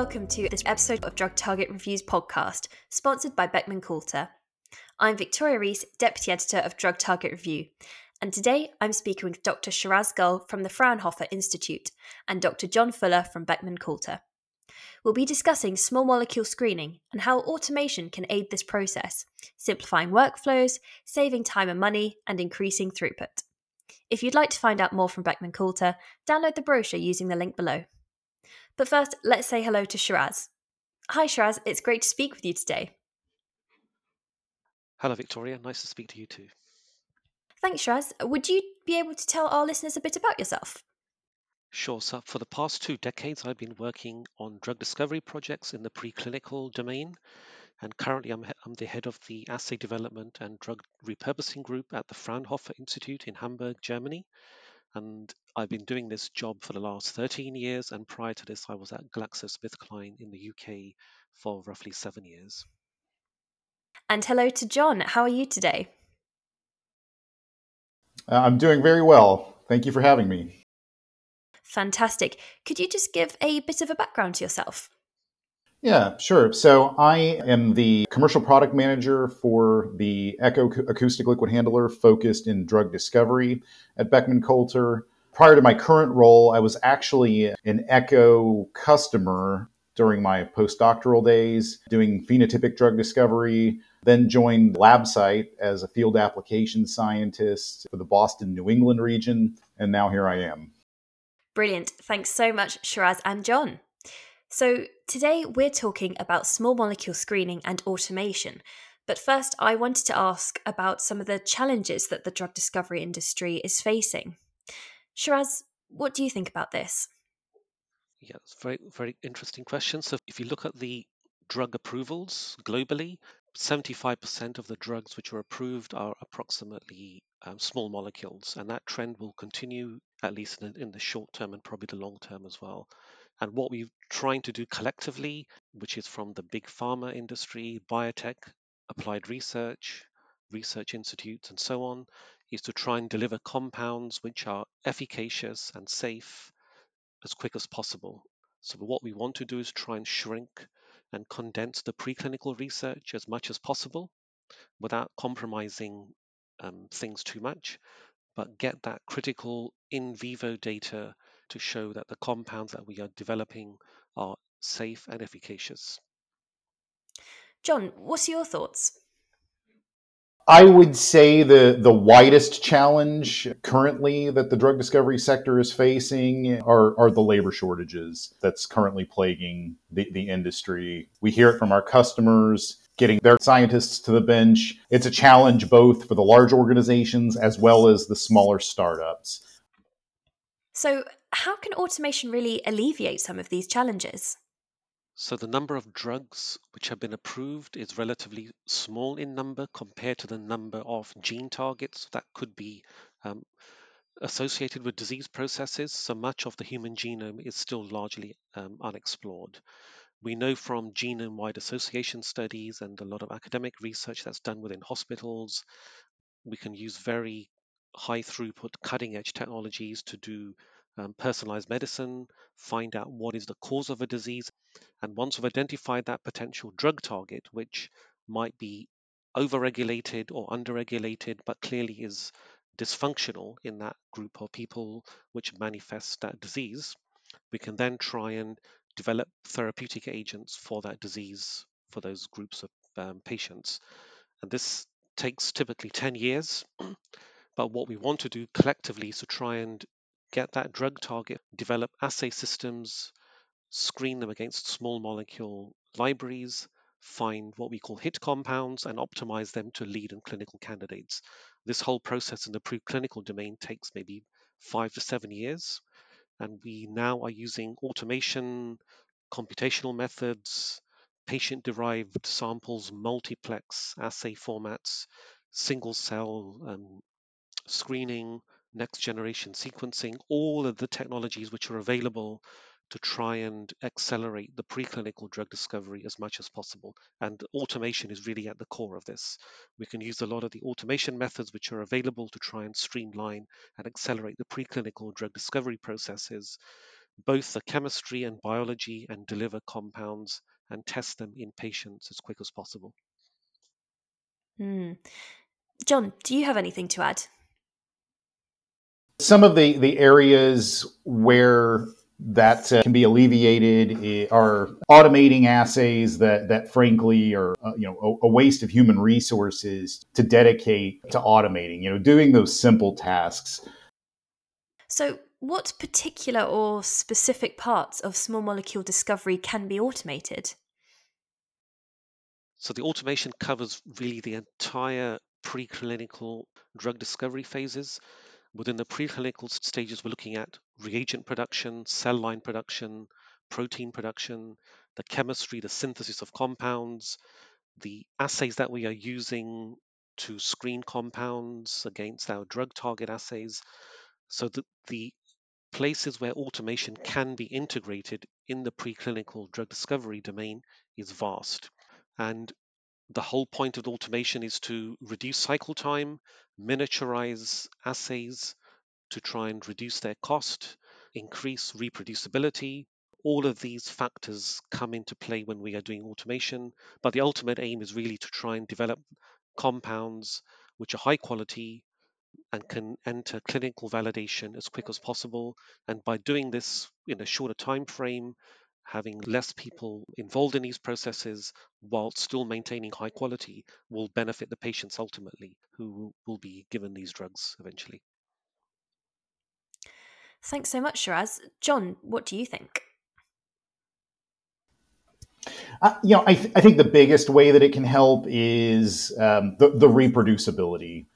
welcome to this episode of Drug Target Reviews podcast, sponsored by Beckman Coulter. I'm Victoria Rees, Deputy Editor of Drug Target Review, and today I'm speaking with Dr. Shiraz Gul from the Fraunhofer Institute and Dr. John Fuller from Beckman Coulter. We'll be discussing small molecule screening and how automation can aid this process, simplifying workflows, saving time and money, and increasing throughput. If you'd like to find out more from Beckman Coulter, download the brochure using the link below. But first, let's say hello to Shiraz. Hi, Shiraz, it's great to speak with you today. Hello, Victoria. Nice to speak to you too. Thanks, Shiraz. Would you be able to tell our listeners a bit about yourself? Sure. So, for the past two decades, I've been working on drug discovery projects in the preclinical domain. And currently, I'm, I'm the head of the assay development and drug repurposing group at the Fraunhofer Institute in Hamburg, Germany. And I've been doing this job for the last 13 years. And prior to this, I was at GlaxoSmithKline in the UK for roughly seven years. And hello to John. How are you today? Uh, I'm doing very well. Thank you for having me. Fantastic. Could you just give a bit of a background to yourself? Yeah, sure. So I am the commercial product manager for the Echo acoustic liquid handler focused in drug discovery at Beckman Coulter. Prior to my current role, I was actually an Echo customer during my postdoctoral days doing phenotypic drug discovery, then joined Labcyte as a field application scientist for the Boston, New England region, and now here I am. Brilliant. Thanks so much, Shiraz and John. So, today we're talking about small molecule screening and automation. But first, I wanted to ask about some of the challenges that the drug discovery industry is facing. Shiraz, what do you think about this? Yeah, it's very, very interesting question. So, if you look at the drug approvals globally, 75% of the drugs which are approved are approximately um, small molecules, and that trend will continue at least in, in the short term and probably the long term as well. And what we're trying to do collectively, which is from the big pharma industry, biotech, applied research, research institutes, and so on, is to try and deliver compounds which are efficacious and safe as quick as possible. So, what we want to do is try and shrink and condense the preclinical research as much as possible without compromising um, things too much, but get that critical in vivo data to show that the compounds that we are developing are safe and efficacious. John, what's your thoughts? I would say the the widest challenge currently that the drug discovery sector is facing are, are the labor shortages that's currently plaguing the, the industry. We hear it from our customers getting their scientists to the bench. It's a challenge both for the large organizations as well as the smaller startups. So, how can automation really alleviate some of these challenges? So the number of drugs which have been approved is relatively small in number compared to the number of gene targets that could be um, associated with disease processes. So much of the human genome is still largely um, unexplored. We know from genome wide association studies and a lot of academic research that's done within hospitals, we can use very high throughput, cutting edge technologies to do um, personalized medicine, find out what is the cause of a disease. And once we've identified that potential drug target, which might be overregulated or underregulated, but clearly is dysfunctional in that group of people which manifest that disease, we can then try and develop therapeutic agents for that disease for those groups of um, patients. And this takes typically 10 years. but what we want to do collectively is to try and get that drug target, develop assay systems, screen them against small molecule libraries, find what we call hit compounds, and optimize them to lead in clinical candidates. This whole process in the preclinical domain takes maybe five to seven years. And we now are using automation, computational methods, patient derived samples, multiplex assay formats, single cell um, screening, next generation sequencing, all of the technologies which are available to try and accelerate the preclinical drug discovery as much as possible. And automation is really at the core of this. We can use a lot of the automation methods which are available to try and streamline and accelerate the preclinical drug discovery processes. both the chemistry and biology and deliver compounds and test them in patients as quick as possible. Mm. John, do you have anything to add? Some of the, the areas where that uh, can be alleviated are automating assays that that frankly are uh, you know a, a, waste of human resources to dedicate to automating you know doing those simple tasks. So what particular or specific parts of small molecule discovery can be automated? So the automation covers really the entire preclinical drug discovery phases Within the preclinical stages, we're looking at reagent production, cell line production, protein production, the chemistry, the synthesis of compounds, the assays that we are using to screen compounds against our drug target assays. So the, the places where automation can be integrated in the preclinical drug discovery domain is vast. And the whole point of automation is to reduce cycle time, miniaturize assays to try and reduce their cost, increase reproducibility. All of these factors come into play when we are doing automation, but the ultimate aim is really to try and develop compounds which are high quality and can enter clinical validation as quick as possible. And by doing this in a shorter time frame, having less people involved in these processes while still maintaining high quality will benefit the patients ultimately who will be given these drugs eventually. Thanks so much, Shiraz. John, what do you think? Uh, you know, I, th- I, think the biggest way that it can help is um, the, the, reproducibility.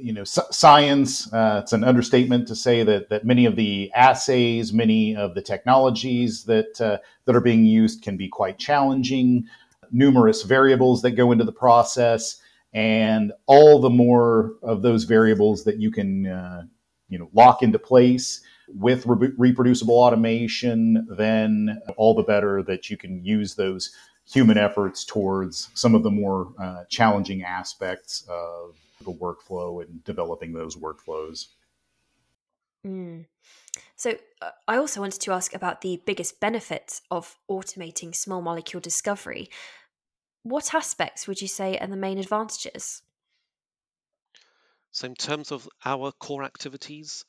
You know, science, uh, it's an understatement to say that, that many of the assays, many of the technologies that, uh, that are being used can be quite challenging, numerous variables that go into the process, and all the more of those variables that you can, uh, you know, lock into place with re- reproducible automation, then all the better that you can use those human efforts towards some of the more uh, challenging aspects of the workflow and developing those workflows. Mm. So, uh, I also wanted to ask about the biggest benefits of automating small molecule discovery. What aspects would you say are the main advantages? So, in terms of our core activities,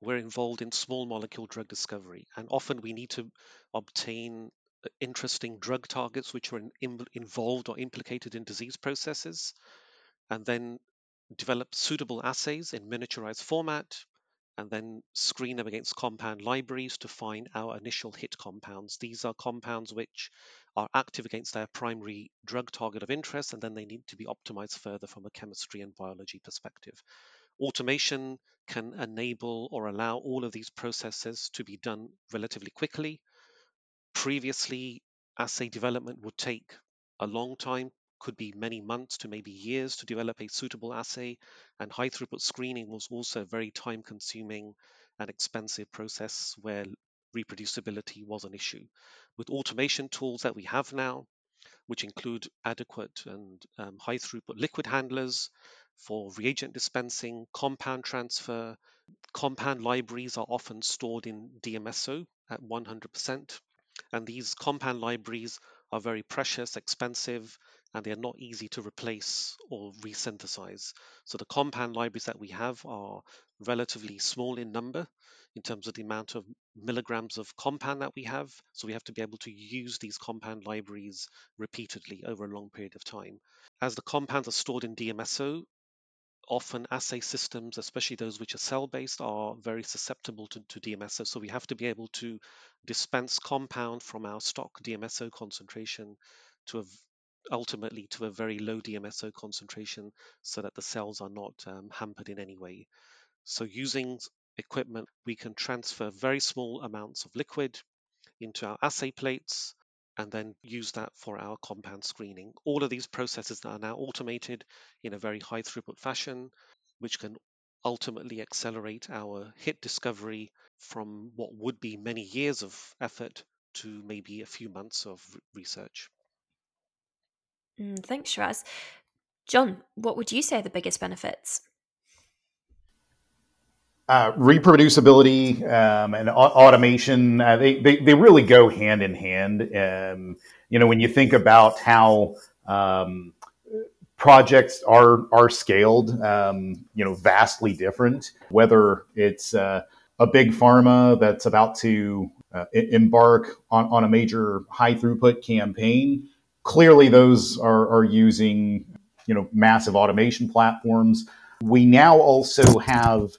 we're involved in small molecule drug discovery, and often we need to obtain uh, interesting drug targets which are in, involved or implicated in disease processes, and then develop suitable assays in miniaturized format, and then screen them against compound libraries to find our initial hit compounds. These are compounds which are active against their primary drug target of interest, and then they need to be optimized further from a chemistry and biology perspective. Automation can enable or allow all of these processes to be done relatively quickly. Previously, assay development would take a long time, could be many months to maybe years to develop a suitable assay, and high throughput screening was also a very time consuming and expensive process where reproducibility was an issue. With automation tools that we have now, which include adequate and um, high throughput liquid handlers, for reagent dispensing, compound transfer. Compound libraries are often stored in DMSO at 100%. And these compound libraries are very precious, expensive, and they're not easy to replace or resynthesize. So the compound libraries that we have are relatively small in number in terms of the amount of milligrams of compound that we have. So we have to be able to use these compound libraries repeatedly over a long period of time. As the compounds are stored in DMSO, often assay systems, especially those which are cell-based, are very susceptible to, to DMSO. So we have to be able to dispense compound from our stock DMSO concentration to a, ultimately to a very low DMSO concentration so that the cells are not um, hampered in any way. So using equipment, we can transfer very small amounts of liquid into our assay plates and then use that for our compound screening. All of these processes are now automated in a very high throughput fashion, which can ultimately accelerate our hit discovery from what would be many years of effort to maybe a few months of research. Mm, thanks, Shiraz. John, what would you say are the biggest benefits? Uh, reproducibility um, and automation, uh, they, they, they, really go hand in hand. Um, you know, when you think about how um, projects are are scaled, um, you know, vastly different. Whether it's uh, a big pharma that's about to uh, embark on, on a major high throughput campaign, clearly those are, are using you know massive automation platforms. We now also have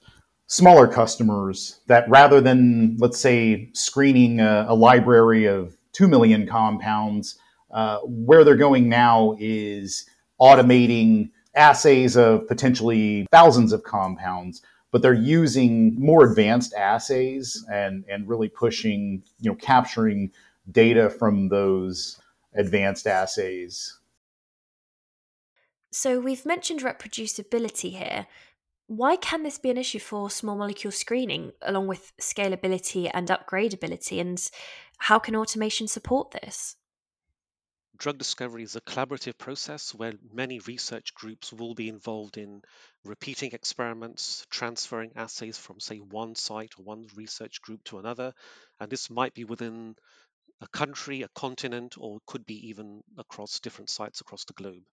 smaller customers that rather than let's say screening a, a library of 2 million compounds uh, where they're going now is automating assays of potentially thousands of compounds but they're using more advanced assays and and really pushing you know capturing data from those advanced assays so we've mentioned reproducibility here why can this be an issue for small molecule screening, along with scalability and upgradability? And how can automation support this? Drug discovery is a collaborative process where many research groups will be involved in repeating experiments, transferring assays from, say, one site or one research group to another. And this might be within a country, a continent, or could be even across different sites across the globe.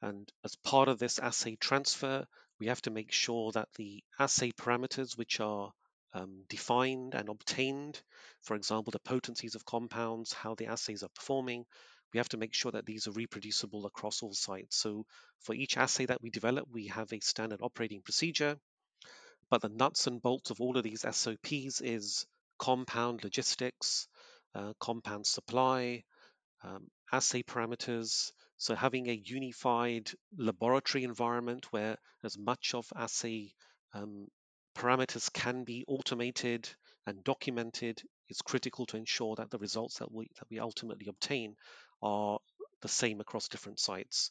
And as part of this assay transfer, we have to make sure that the assay parameters which are um, defined and obtained, for example, the potencies of compounds, how the assays are performing, we have to make sure that these are reproducible across all sites. So for each assay that we develop, we have a standard operating procedure, but the nuts and bolts of all of these SOPs is compound logistics, compound supply, um, assay parameters, so having a unified laboratory environment where as much of assay um, parameters can be automated and documented is critical to ensure that the results that we that we ultimately obtain are the same across different sites.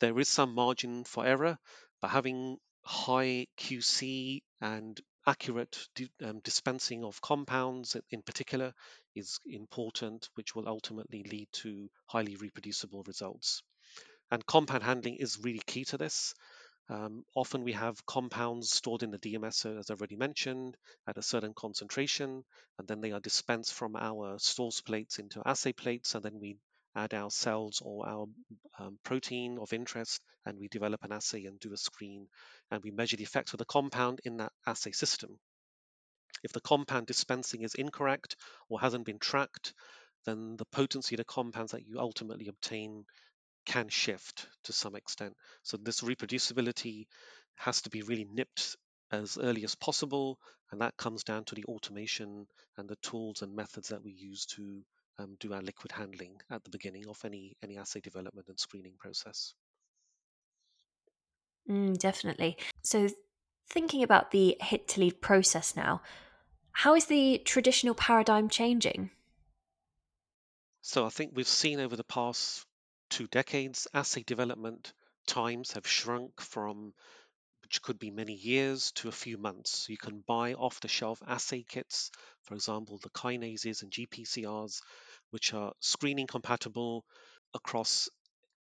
There is some margin for error, but having high QC and accurate um, dispensing of compounds in particular is important, which will ultimately lead to highly reproducible results. And compound handling is really key to this. Um, often we have compounds stored in the DMS, as I already mentioned, at a certain concentration, and then they are dispensed from our source plates into assay plates, and then we add our cells or our um, protein of interest, and we develop an assay and do a screen, and we measure the effects of the compound in that assay system. If the compound dispensing is incorrect or hasn't been tracked, then the potency of the compounds that you ultimately obtain can shift to some extent. So this reproducibility has to be really nipped as early as possible, and that comes down to the automation and the tools and methods that we use to do our liquid handling at the beginning of any any assay development and screening process. Mm, definitely. So, thinking about the hit to lead process now, how is the traditional paradigm changing? So, I think we've seen over the past two decades, assay development times have shrunk from which could be many years to a few months. You can buy off the shelf assay kits, for example, the kinases and GPCRs, which are screening compatible across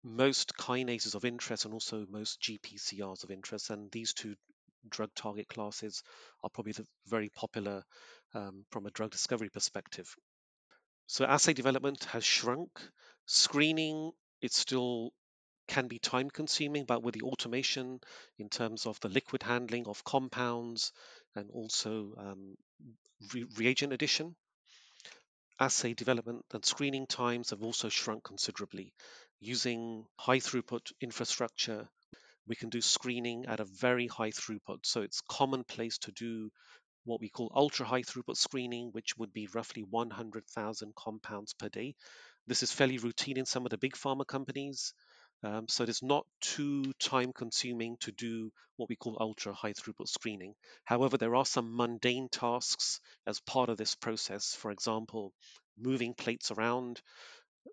most kinases of interest and also most GPCRs of interest. And these two drug target classes are probably the very popular um, from a drug discovery perspective. So assay development has shrunk. Screening, it still can be time consuming, but with the automation in terms of the liquid handling of compounds and also um, re- reagent addition, assay development and screening times have also shrunk considerably. Using high throughput infrastructure, we can do screening at a very high throughput. So it's commonplace to do what we call ultra high throughput screening, which would be roughly 100,000 compounds per day. This is fairly routine in some of the big pharma companies. Um, so it's not too time consuming to do what we call ultra high throughput screening. However, there are some mundane tasks as part of this process. For example, moving plates around.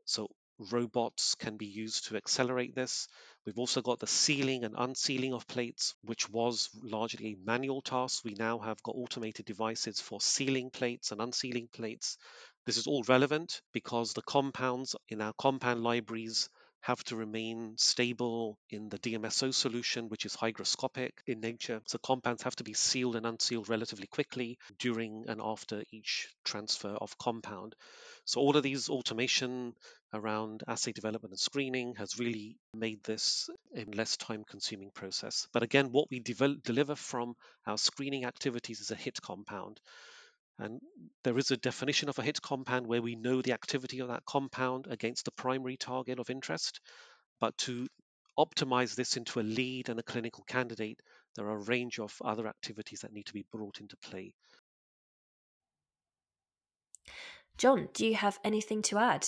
So robots can be used to accelerate this. We've also got the sealing and unsealing of plates, which was largely a manual task. We now have got automated devices for sealing plates and unsealing plates. This is all relevant because the compounds in our compound libraries have to remain stable in the DMSO solution, which is hygroscopic in nature. So compounds have to be sealed and unsealed relatively quickly during and after each transfer of compound. So all of these automation around assay development and screening has really made this a less time consuming process. But again, what we deliver from our screening activities is a hit compound. And there is a definition of a hit compound where we know the activity of that compound against the primary target of interest. But to optimize this into a lead and a clinical candidate, there are a range of other activities that need to be brought into play. John, do you have anything to add?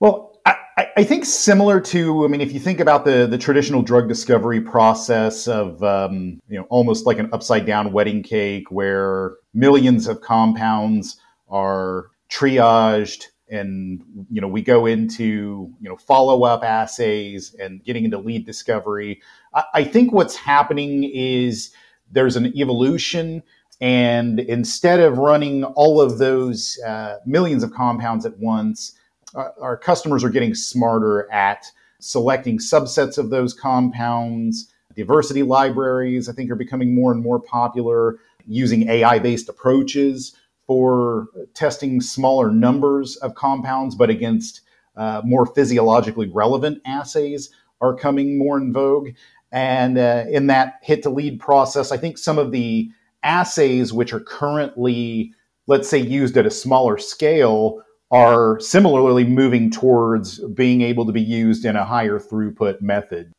Well, I, I, think similar to, I mean, if you think about the the traditional drug discovery process of, um, you know, almost like an upside down wedding cake, where millions of compounds are triaged, and you know, we go into you know follow up assays and getting into lead discovery. I, I think what's happening is there's an evolution and instead of running all of those uh, millions of compounds at once, uh, our customers are getting smarter at selecting subsets of those compounds. Diversity libraries, I think, are becoming more and more popular, using AI based approaches for testing smaller numbers of compounds, but against uh, more physiologically relevant assays are coming more in vogue. And uh, in that hit to lead process, I think some of the assays which are currently, let's say, used at a smaller scale are similarly moving towards being able to be used in a higher throughput method.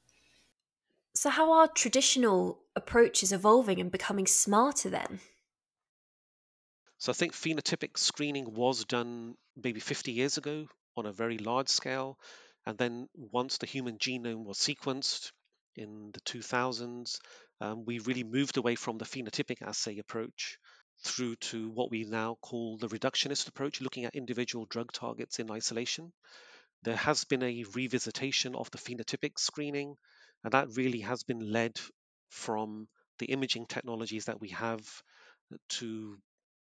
So, how are traditional approaches evolving and becoming smarter then? So, I think phenotypic screening was done maybe 50 years ago on a very large scale. And then, once the human genome was sequenced in the 2000s, um, we really moved away from the phenotypic assay approach through to what we now call the reductionist approach, looking at individual drug targets in isolation. There has been a revisitation of the phenotypic screening, and that really has been led from the imaging technologies that we have to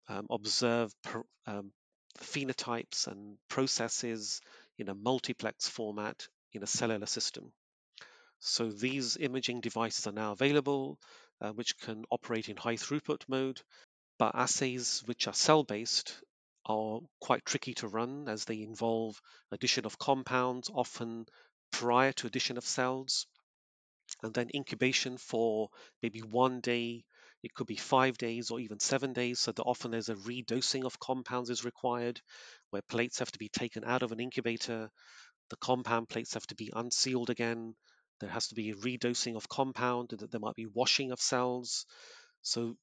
um, observe per, um, phenotypes and processes in a multiplex format in a cellular system. So these imaging devices are now available, uh, which can operate in high throughput mode but assays which are cell-based are quite tricky to run as they involve addition of compounds, often prior to addition of cells, and then incubation for maybe one day. It could be five days or even seven days. So that often there's a redosing of compounds is required, where plates have to be taken out of an incubator. The compound plates have to be unsealed again. There has to be a redosing of compound. There might be washing of cells. So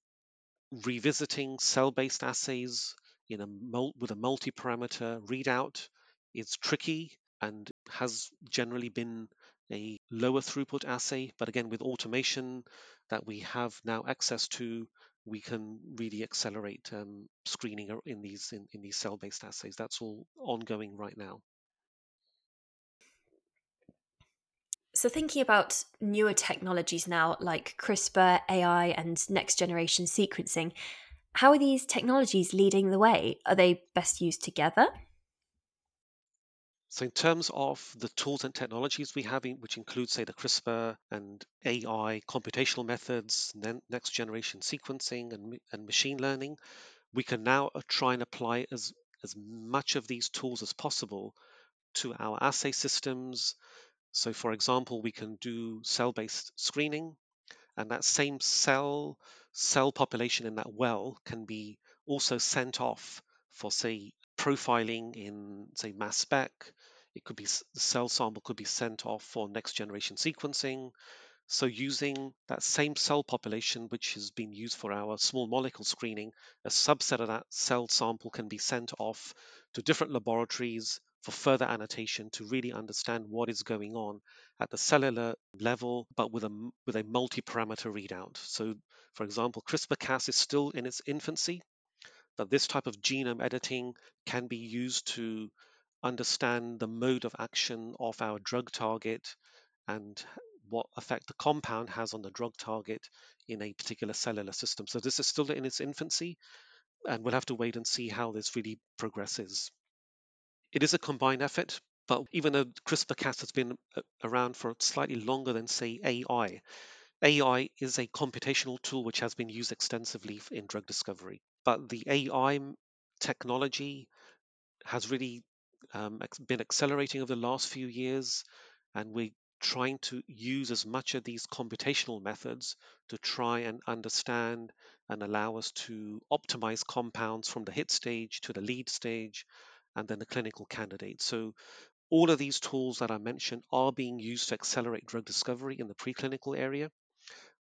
revisiting cell-based assays in a mul- with a multi-parameter readout is tricky and has generally been a lower throughput assay. But again, with automation that we have now access to, we can really accelerate um, screening in these in, in these cell-based assays. That's all ongoing right now. So, thinking about newer technologies now, like CRISPR, AI, and next generation sequencing, how are these technologies leading the way? Are they best used together? So, in terms of the tools and technologies we have, which include, say, the CRISPR and AI computational methods, next generation sequencing, and, and machine learning, we can now uh, try and apply as, as much of these tools as possible to our assay systems, so for example, we can do cell-based screening and that same cell cell population in that well can be also sent off for say profiling in say mass spec. It could be the cell sample could be sent off for next generation sequencing so using that same cell population, which has been used for our small molecule screening, a subset of that cell sample can be sent off to different laboratories for further annotation to really understand what is going on at the cellular level, but with a, with a multi-parameter readout. So for example, CRISPR-Cas is still in its infancy, but this type of genome editing can be used to understand the mode of action of our drug target and what effect the compound has on the drug target in a particular cellular system. So this is still in its infancy, and we'll have to wait and see how this really progresses. It is a combined effort, But even though CRISPR-Cas has been uh, around for slightly longer than, say, AI, AI is a computational tool which has been used extensively in drug discovery. But the AI technology has really um, been accelerating over the last few years, and we're trying to use as much of these computational methods to try and understand and allow us to optimize compounds from the hit stage to the lead stage and then the clinical candidate. So all of these tools that I mentioned are being used to accelerate drug discovery in the preclinical area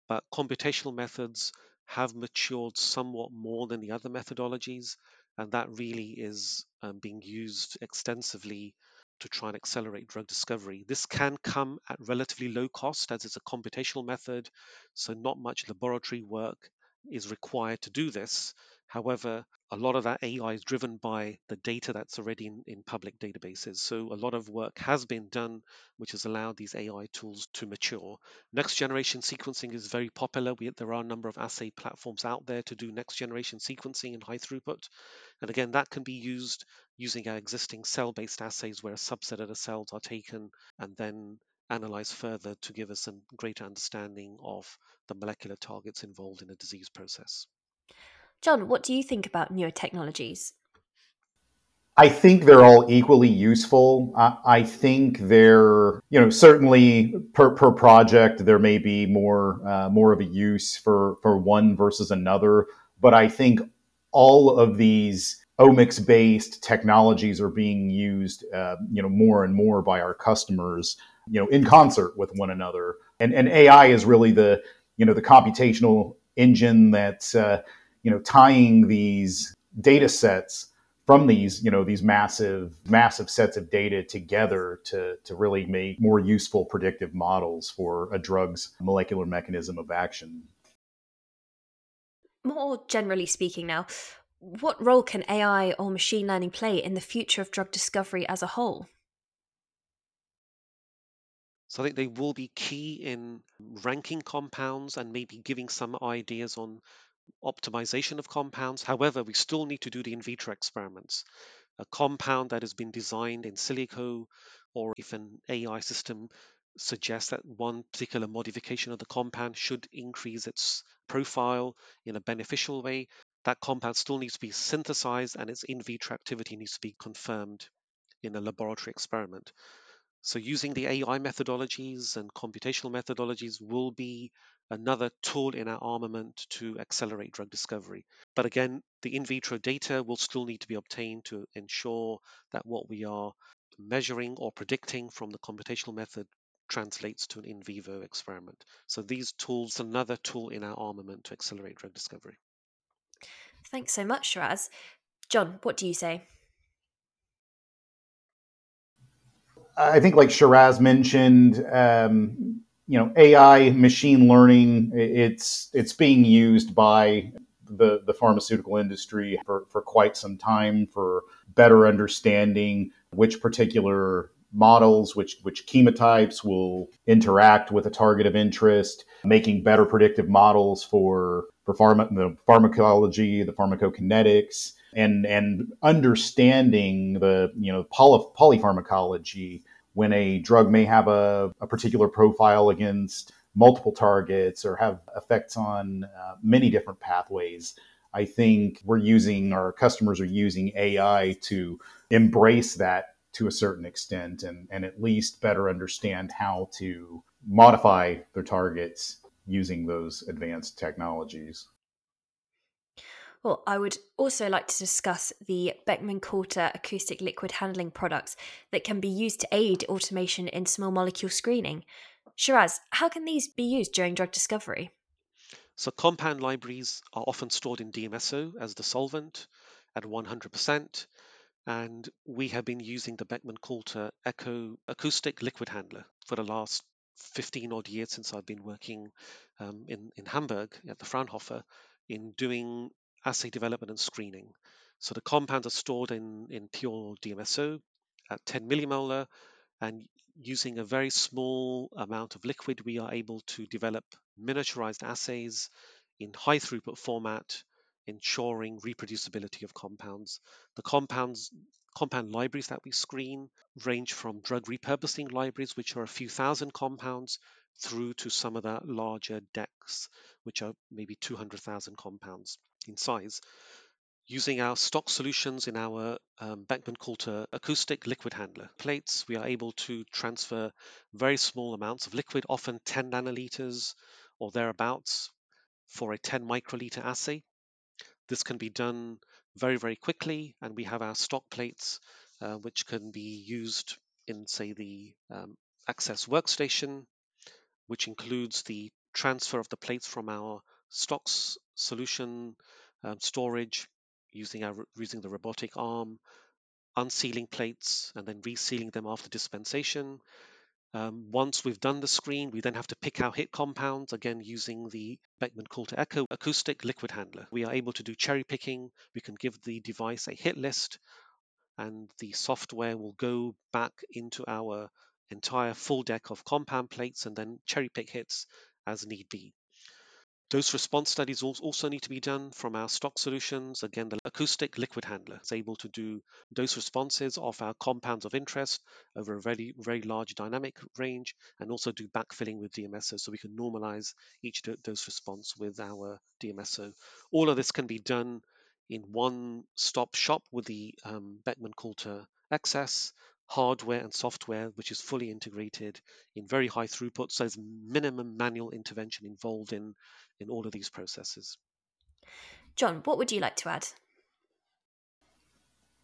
but computational methods have matured somewhat more than the other methodologies, and that really is um, being used extensively to try and accelerate drug discovery. This can come at relatively low cost as it's a computational method, so not much laboratory work is required to do this. However, a lot of that AI is driven by the data that's already in, in public databases. So a lot of work has been done, which has allowed these AI tools to mature. Next generation sequencing is very popular. We, there are a number of assay platforms out there to do next generation sequencing in high throughput. And again, that can be used using our existing cell based assays where a subset of the cells are taken and then analyzed further to give us a greater understanding of the molecular targets involved in a disease process. John, what do you think about newer technologies? I think they're all equally useful. I, think they're, you know, certainly per, per project there may be more uh, more of a use for for one versus another, but I think all of these omics based technologies are being used, uh, you know, more and more by our customers, you know, in concert with one another. And and AI is really the, you know, the computational engine that's uh, you know tying these data sets from these you know these massive massive sets of data together to to really make more useful predictive models for a drug's molecular mechanism of action. More generally speaking now what role can ai or machine learning play in the future of drug discovery as a whole? So I think they will be key in ranking compounds and maybe giving some ideas on optimization of compounds. However, we still need to do the in vitro experiments. A compound that has been designed in silico, or if an AI system suggests that one particular modification of the compound should increase its profile in a beneficial way, that compound still needs to be synthesized and its in vitro activity needs to be confirmed in a laboratory experiment. So using the AI methodologies and computational methodologies will be another tool in our armament to accelerate drug discovery. But again, the in vitro data will still need to be obtained to ensure that what we are measuring or predicting from the computational method translates to an in vivo experiment. So these tools, another tool in our armament to accelerate drug discovery. Thanks so much, Shiraz. John, what do you say? I think, like Shiraz mentioned, um, you know, AI, machine learning, it's it's being used by the the pharmaceutical industry for, for quite some time for better understanding which particular models, which which chemotypes will interact with a target of interest, making better predictive models for for pharma, the pharmacology, the pharmacokinetics, and and understanding the you know poly, polypharmacology when a drug may have a, a particular profile against multiple targets or have effects on uh, many different pathways. I think we're using our customers are using AI to embrace that to a certain extent and, and at least better understand how to modify their targets using those advanced technologies. Well, I would also like to discuss the Beckman Coulter acoustic liquid handling products that can be used to aid automation in small molecule screening. Shiraz, how can these be used during drug discovery? So, compound libraries are often stored in DMSO as the solvent at 100%, and we have been using the Beckman Coulter Echo acoustic liquid handler for the last 15 odd years since I've been working um, in, in Hamburg at the Fraunhofer in doing assay development and screening. So the compounds are stored in, in pure DMSO at 10 millimolar, and using a very small amount of liquid, we are able to develop miniaturized assays in high throughput format, ensuring reproducibility of compounds. The compounds compound libraries that we screen range from drug repurposing libraries, which are a few thousand compounds, through to some of the larger decks, which are maybe 200,000 compounds in size. Using our stock solutions in our um, Beckman Coulter acoustic liquid handler plates, we are able to transfer very small amounts of liquid, often 10 nanoliters or thereabouts, for a 10 microliter assay. This can be done very, very quickly, and we have our stock plates, uh, which can be used in, say, the um, Access workstation, which includes the transfer of the plates from our stocks solution um, storage using our using the robotic arm, unsealing plates and then resealing them after dispensation. Um, once we've done the screen, we then have to pick our hit compounds, again using the Beckman Coulter Echo acoustic liquid handler. We are able to do cherry picking. We can give the device a hit list, and the software will go back into our entire full deck of compound plates and then cherry pick hits as need be. Dose response studies also need to be done from our stock solutions. Again, the acoustic liquid handler is able to do dose responses of our compounds of interest over a very, very large dynamic range and also do backfilling with DMSO so we can normalize each dose response with our DMSO. All of this can be done in one stop shop with the um, Beckman Coulter Access hardware and software which is fully integrated in very high throughput so there's minimum manual intervention involved in in all of these processes. John what would you like to add?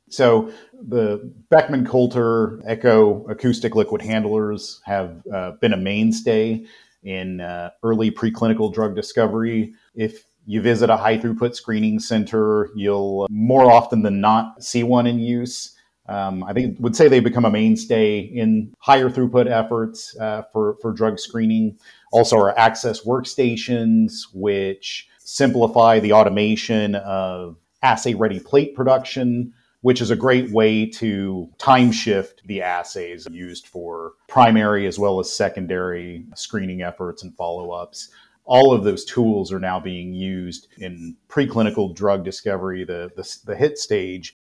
So the beckman coulter echo acoustic liquid handlers have uh, been a mainstay in uh, early preclinical drug discovery. If you visit a high throughput screening center you'll more often than not see one in use um, I think would say they become a mainstay in higher throughput efforts uh, for, for drug screening. Also, our access workstations, which simplify the automation of assay ready plate production, which is a great way to time shift the assays used for primary as well as secondary screening efforts and follow ups all of those tools are now being used in preclinical drug discovery, the, the, the, hit stage,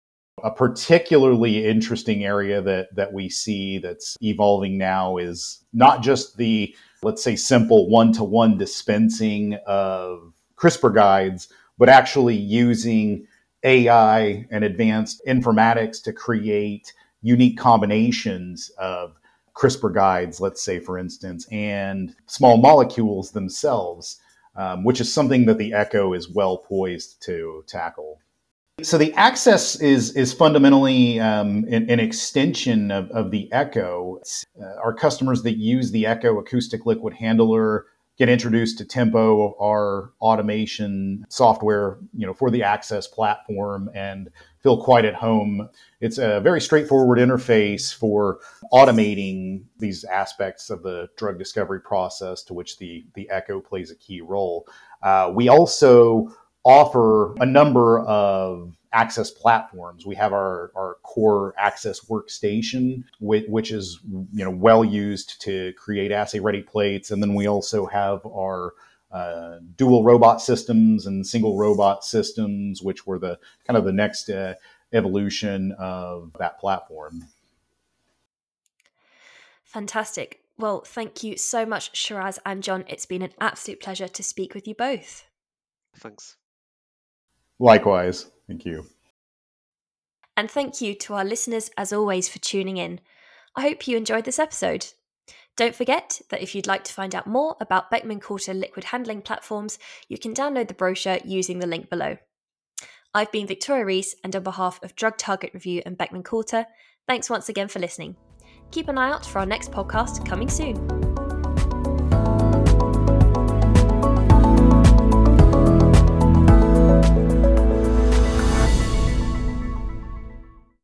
a particularly interesting area that, that we see that's evolving now is not just the, let's say, simple one to one dispensing of CRISPR guides, but actually using AI and advanced informatics to create unique combinations of CRISPR guides, let's say, for instance, and small molecules themselves, um, which is something that the Echo is well poised to tackle. So the access is is fundamentally um, an, an, extension of, of the Echo. Uh, our customers that use the Echo acoustic liquid handler get introduced to Tempo, our automation software, you know, for the Access platform, and feel quite at home. It's a very straightforward interface for automating these aspects of the drug discovery process, to which the the Echo plays a key role. Uh, we also offer a number of access platforms. We have our, our core access workstation, which, which is you know well used to create assay ready plates, and then we also have our uh, dual robot systems and single robot systems, which were the kind of the next uh, evolution of that platform. Fantastic. Well, thank you so much, Shiraz and John. It's been an absolute pleasure to speak with you both. Thanks. Likewise. Thank you. And thank you to our listeners, as always, for tuning in. I hope you enjoyed this episode. Don't forget that if you'd like to find out more about Beckman Coulter liquid handling platforms, you can download the brochure using the link below. I've been Victoria Rees, and on behalf of Drug Target Review and Beckman Coulter, thanks once again for listening. Keep an eye out for our next podcast coming soon.